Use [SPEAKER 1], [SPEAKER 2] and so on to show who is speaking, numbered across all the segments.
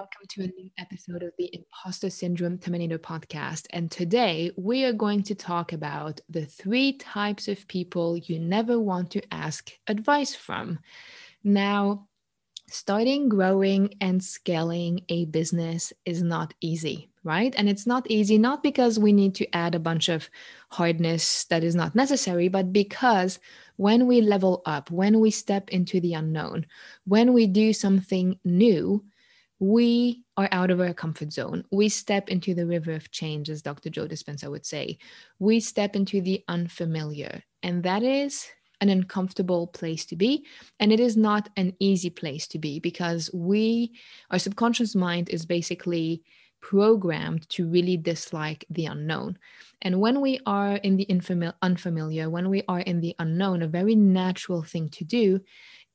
[SPEAKER 1] welcome to a new episode of the Imposter Syndrome Terminator podcast. And today we are going to talk about the three types of people you never want to ask advice from. Now, starting, growing, and scaling a business is not easy, right? And it's not easy, not because we need to add a bunch of hardness that is not necessary, but because when we level up, when we step into the unknown, when we do something new, we are out of our comfort zone. We step into the river of change, as Dr. Joe Dispenza would say. We step into the unfamiliar, and that is an uncomfortable place to be. And it is not an easy place to be because we, our subconscious mind is basically programmed to really dislike the unknown. And when we are in the unfamiliar, when we are in the unknown, a very natural thing to do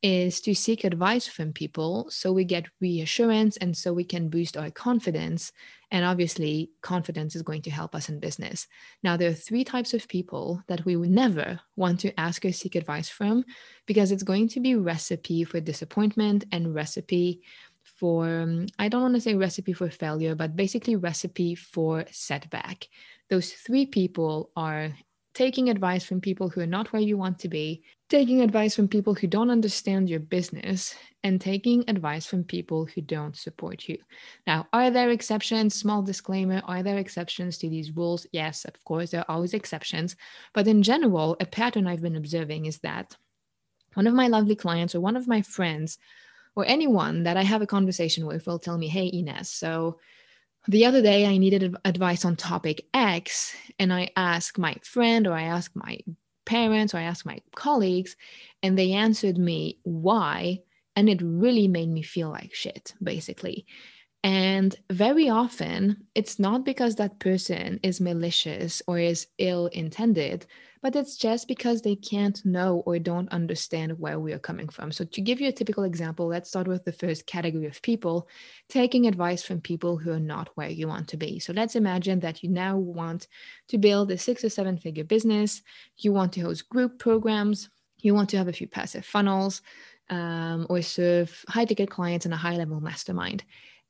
[SPEAKER 1] is to seek advice from people so we get reassurance and so we can boost our confidence. And obviously, confidence is going to help us in business. Now, there are three types of people that we would never want to ask or seek advice from because it's going to be recipe for disappointment and recipe for, um, I don't want to say recipe for failure, but basically recipe for setback. Those three people are taking advice from people who are not where you want to be, taking advice from people who don't understand your business, and taking advice from people who don't support you. Now, are there exceptions? Small disclaimer are there exceptions to these rules? Yes, of course, there are always exceptions. But in general, a pattern I've been observing is that one of my lovely clients or one of my friends or anyone that I have a conversation with will tell me, Hey, Ines, so the other day I needed advice on topic X, and I asked my friend or I asked my parents or I asked my colleagues, and they answered me why. And it really made me feel like shit, basically. And very often, it's not because that person is malicious or is ill intended, but it's just because they can't know or don't understand where we are coming from. So, to give you a typical example, let's start with the first category of people taking advice from people who are not where you want to be. So, let's imagine that you now want to build a six or seven figure business, you want to host group programs, you want to have a few passive funnels. Um, or serve high ticket clients in a high level mastermind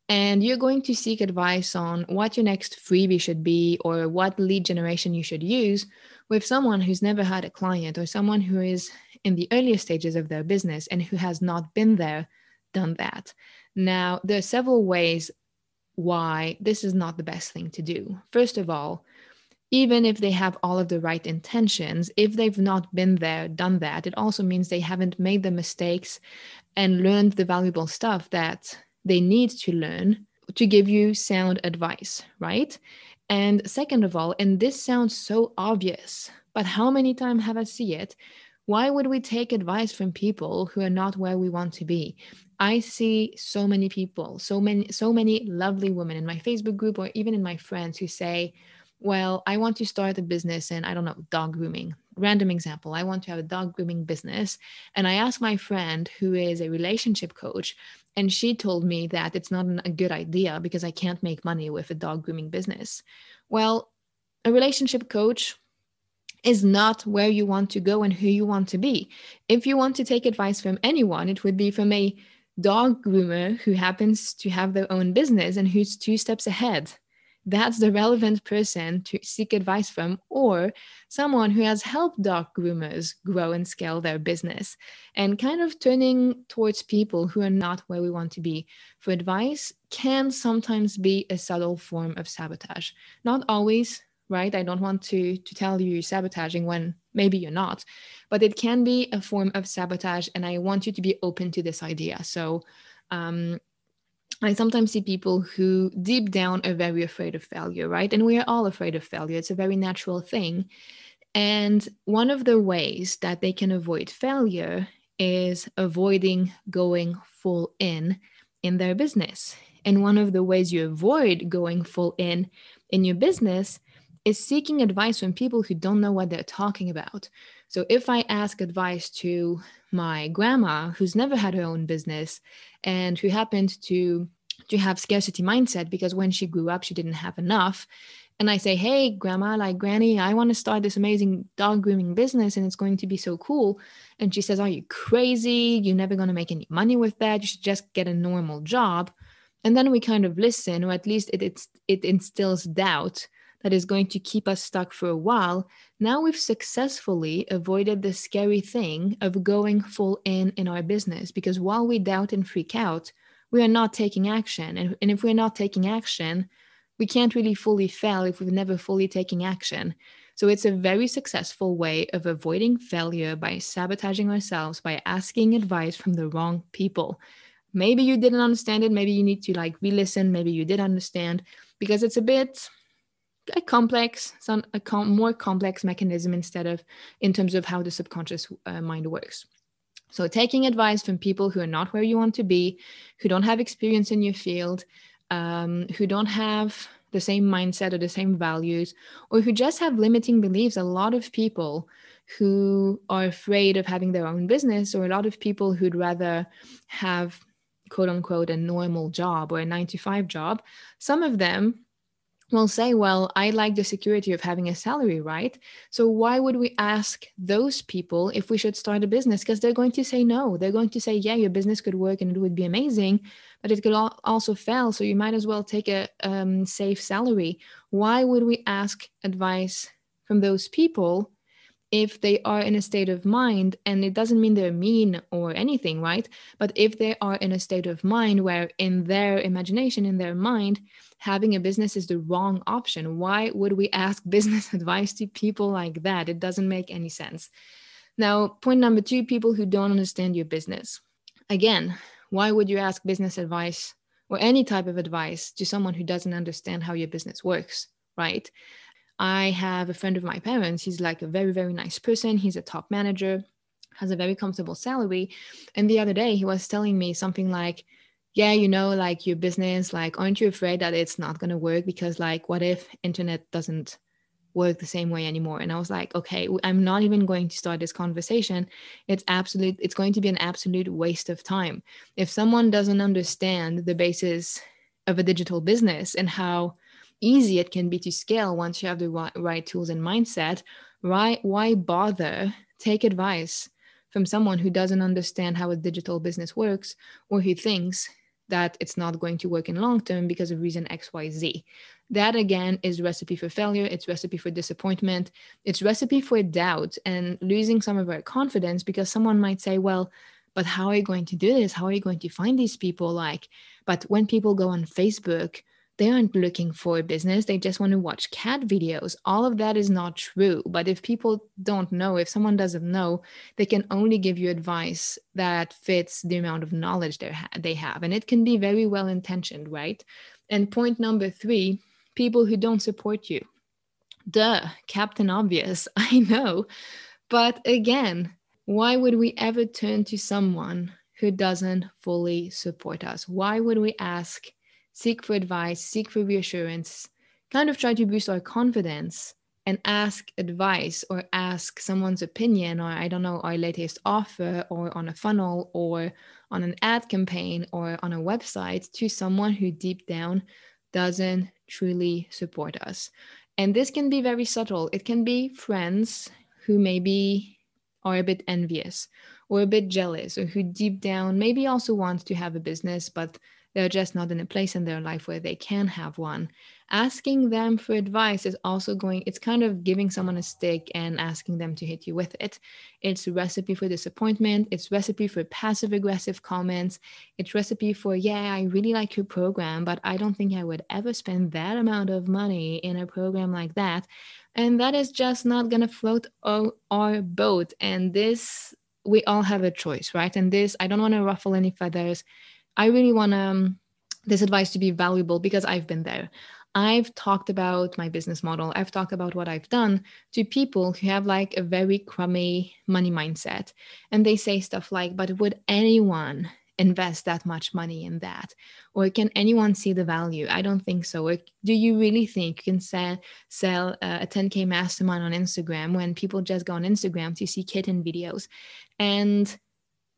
[SPEAKER 1] and you're going to seek advice on what your next freebie should be or what lead generation you should use with someone who's never had a client or someone who is in the earlier stages of their business and who has not been there, done that. Now, there are several ways why this is not the best thing to do. First of all, even if they have all of the right intentions, if they've not been there, done that, it also means they haven't made the mistakes and learned the valuable stuff that they need to learn to give you sound advice, right? And second of all, and this sounds so obvious, but how many times have I seen it? Why would we take advice from people who are not where we want to be? I see so many people, so many, so many lovely women in my Facebook group or even in my friends who say, Well, I want to start a business and I don't know, dog grooming random example i want to have a dog grooming business and i ask my friend who is a relationship coach and she told me that it's not a good idea because i can't make money with a dog grooming business. Well a relationship coach is not where you want to go and who you want to be. If you want to take advice from anyone it would be from a dog groomer who happens to have their own business and who's two steps ahead that's the relevant person to seek advice from, or someone who has helped dog groomers grow and scale their business, and kind of turning towards people who are not where we want to be for advice can sometimes be a subtle form of sabotage. Not always, right? I don't want to, to tell you you're sabotaging when maybe you're not, but it can be a form of sabotage, and I want you to be open to this idea. So, um, I sometimes see people who deep down are very afraid of failure, right? And we are all afraid of failure. It's a very natural thing. And one of the ways that they can avoid failure is avoiding going full in in their business. And one of the ways you avoid going full in in your business is seeking advice from people who don't know what they're talking about. So if I ask advice to my grandma who's never had her own business and who happened to to have scarcity mindset because when she grew up she didn't have enough and I say, Hey, grandma, like granny, I want to start this amazing dog grooming business and it's going to be so cool. And she says, Are you crazy? You're never going to make any money with that. You should just get a normal job. And then we kind of listen, or at least it, it's, it instills doubt that is going to keep us stuck for a while. Now we've successfully avoided the scary thing of going full in in our business because while we doubt and freak out, we are not taking action. And, and if we're not taking action, we can't really fully fail if we've never fully taken action. So it's a very successful way of avoiding failure by sabotaging ourselves by asking advice from the wrong people. Maybe you didn't understand it. Maybe you need to like re-listen. Maybe you did understand because it's a bit a complex, some a com- more complex mechanism instead of in terms of how the subconscious uh, mind works. So taking advice from people who are not where you want to be, who don't have experience in your field, um, who don't have the same mindset or the same values, or who just have limiting beliefs. A lot of people who are afraid of having their own business, or a lot of people who'd rather have quote unquote a normal job or a nine to five job, some of them will say, Well, I like the security of having a salary, right? So why would we ask those people if we should start a business? Because they're going to say no. They're going to say, Yeah, your business could work and it would be amazing, but it could also fail. So you might as well take a um, safe salary. Why would we ask advice from those people? If they are in a state of mind, and it doesn't mean they're mean or anything, right? But if they are in a state of mind where in their imagination, in their mind, having a business is the wrong option, why would we ask business advice to people like that? It doesn't make any sense. Now, point number two people who don't understand your business. Again, why would you ask business advice or any type of advice to someone who doesn't understand how your business works, right? I have a friend of my parents. He's like a very, very nice person. He's a top manager, has a very comfortable salary. And the other day, he was telling me something like, yeah, you know, like your business, like, aren't you afraid that it's not going to work? Because, like, what if internet doesn't work the same way anymore? And I was like, okay, I'm not even going to start this conversation. It's absolute, it's going to be an absolute waste of time. If someone doesn't understand the basis of a digital business and how easy it can be to scale once you have the right, tools and mindset, why, why bother? Take advice from someone who doesn't understand how a digital business works or who thinks that it's not going to work in long term because of reason xyz that again is recipe for failure. It's recipe for disappointment. It's recipe for doubt and losing some of our confidence because someone might say well but how are you going to do this? How are you going to find these people? Like but when people go on facebook they aren't looking for a business. They just want to watch cat videos. All of that is not true. But if people don't know if someone doesn't know they can only give you advice that fits the amount of knowledge they they have. And it can be very well intentioned right? And point number 3 people who don't support you. Duh captain obvious i know. But again why would we ever turn to someone who doesn't fully support us? Why would we ask seek for advice, seek for reassurance, kind of try to boost our confidence and ask advice or ask someone's opinion or I don't know, our latest offer or on a funnel or on an ad campaign or on a website to someone who deep down doesn't truly support us. And this can be very subtle. It can be friends who maybe are a bit envious or a bit jealous or who deep down maybe also want to have a business but they're just not in a place in their life where they can have one. Asking them for advice is also going it's kind of giving someone a stick and asking them to hit you with it. It's recipe for disappointment it's recipe for passive aggressive comments it's recipe for yeah i really like your program but i don't think i would ever spend that amount of money in a program like that. And that is just not going to float our, our boat. And this we all have a choice right? And this i don't want to ruffle any feathers I really want um, this advice to be valuable because I've been there. I've talked about my business model. I've talked about what I've done to people who have like a very crummy money mindset. And they say stuff like, but would anyone invest that much money in that? Or can anyone see the value? I don't think so. Or do you really think you can sell, sell a 10K mastermind on Instagram when people just go on Instagram to see kitten videos? And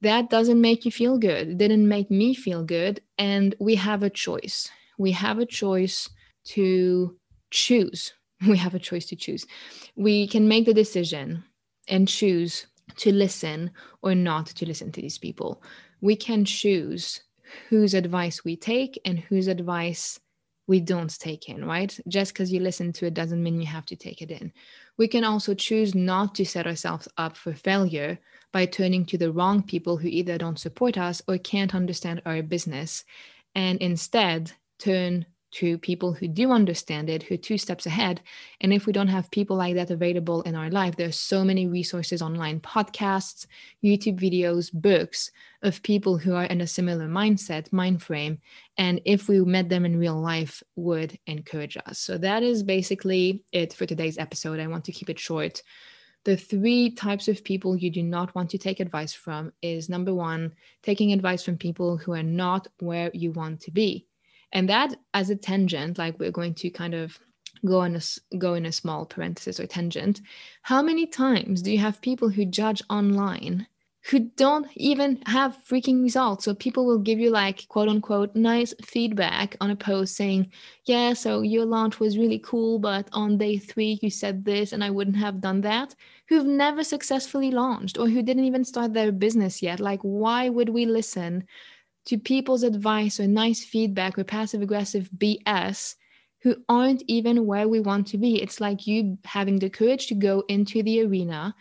[SPEAKER 1] that doesn't make you feel good. It didn't make me feel good. And we have a choice. We have a choice to choose. We have a choice to choose. We can make the decision and choose to listen or not to listen to these people. We can choose whose advice we take and whose advice we don't take in, right? Just because you listen to it doesn't mean you have to take it in. We can also choose not to set ourselves up for failure by turning to the wrong people who either don't support us or can't understand our business and instead turn to people who do understand it, who are two steps ahead. And if we don't have people like that available in our life, there's so many resources online, podcasts, YouTube videos, books of people who are in a similar mindset, mind frame. And if we met them in real life, would encourage us. So that is basically it for today's episode. I want to keep it short. The three types of people you do not want to take advice from is number one, taking advice from people who are not where you want to be and that as a tangent like we're going to kind of go on a go in a small parenthesis or tangent. How many times do you have people who judge online who don't even have freaking results? So people will give you like quote unquote nice feedback on a post saying yeah so your launch was really cool but on day 3 you said this and I wouldn't have done that. Who've never successfully launched or who didn't even start their business yet. Like why would we listen to people's advice or nice feedback or passive aggressive BS who aren't even where we want to be. It's like you having the courage to go into the arena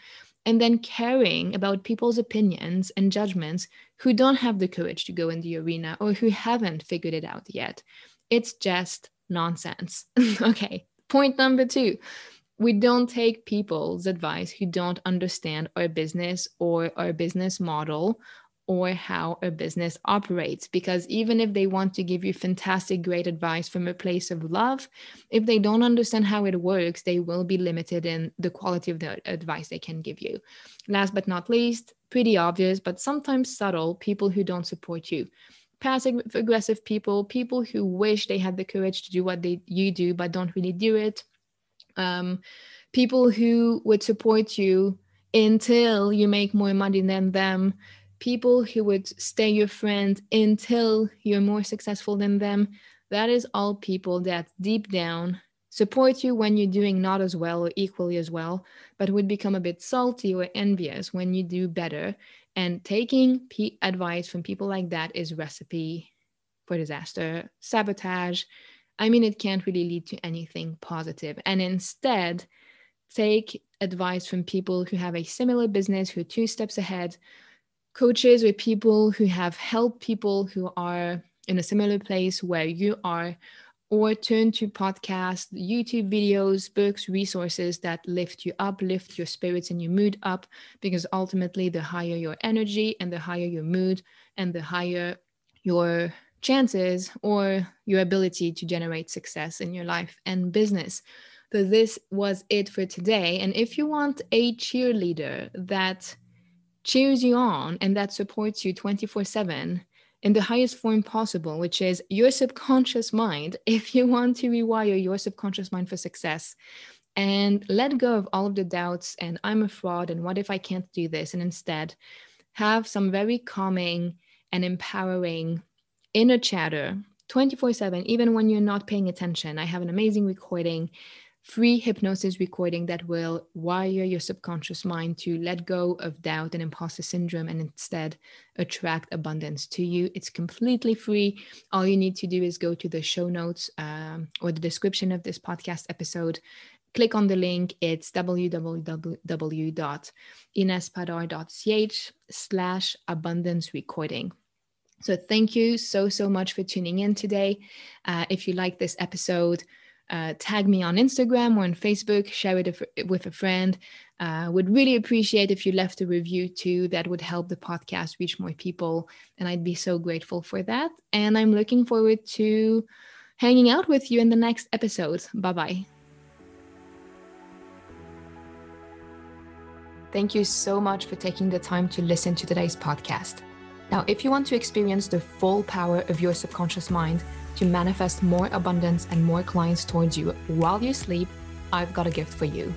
[SPEAKER 1] and then caring about people's opinions and judgments who don't have the courage to go in the arena or who haven't figured it out yet. It's just nonsense. okay, point number two. We don't take people's advice who don't understand our business or our business model or how a business operates. Because even if they want to give you fantastic, great advice from a place of love, if they don't understand how it works, they will be limited in the quality of the advice they can give you. Last but not least, pretty obvious, but sometimes subtle people who don't support you. Passive aggressive people, people who wish they had the courage to do what they you do but don't really do it. Um, people who would support you until you make more money than them people who would stay your friend until you're more successful than them, that is all people that deep down support you when you're doing not as well or equally as well, but would become a bit salty or envious when you do better. And taking p- advice from people like that is recipe for disaster, sabotage. I mean, it can't really lead to anything positive. And instead, take advice from people who have a similar business, who are two steps ahead, coaches with people who have helped people who are in a similar place where you are or turn to podcasts, YouTube videos, books, resources that lift you up, lift your spirits and your mood up. Because ultimately, the higher your energy and the higher your mood, and the higher your chances or your ability to generate success in your life and business. So, this was it for today. And if you want a cheerleader that cheers you on and that supports you 24 7 in the highest form possible, which is your subconscious mind, if you want to rewire your subconscious mind for success and let go of all of the doubts and I'm a fraud and what if I can't do this, and instead have some very calming and empowering inner chatter 24 7, even when you're not paying attention. I have an amazing recording free hypnosis recording that will wire your subconscious mind to let go of doubt and imposter syndrome and instead attract abundance to you. It's completely free. All you need to do is go to the show notes um, or the description of this podcast episode. Click on the link. It's www.inespadar.ch slash abundance recording. So thank you so, so much for tuning in today. Uh, if you like this episode, uh, tag me on Instagram or on Facebook, share it with a friend. Uh, would really appreciate if you left a review too. That would help the podcast reach more people. And I'd be so grateful for that. And I'm looking forward to hanging out with you in the next episode. Bye bye. Thank you so much for taking the time to listen to today's podcast. Now, if you want to experience the full power of your subconscious mind to manifest more abundance and more clients towards you while you sleep, I've got a gift for you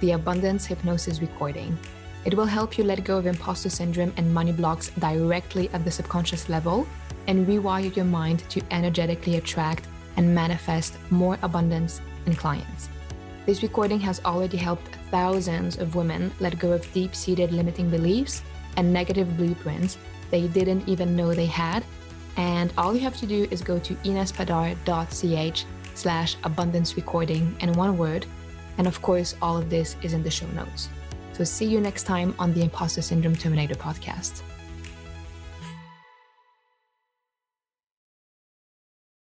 [SPEAKER 1] the Abundance Hypnosis Recording. It will help you let go of imposter syndrome and money blocks directly at the subconscious level and rewire your mind to energetically attract and manifest more abundance and clients. This recording has already helped thousands of women let go of deep seated limiting beliefs and negative blueprints they didn't even know they had. And all you have to do is go to inespadar.ch slash abundance recording in one word. And of course, all of this is in the show notes. So see you next time on the Imposter Syndrome Terminator podcast.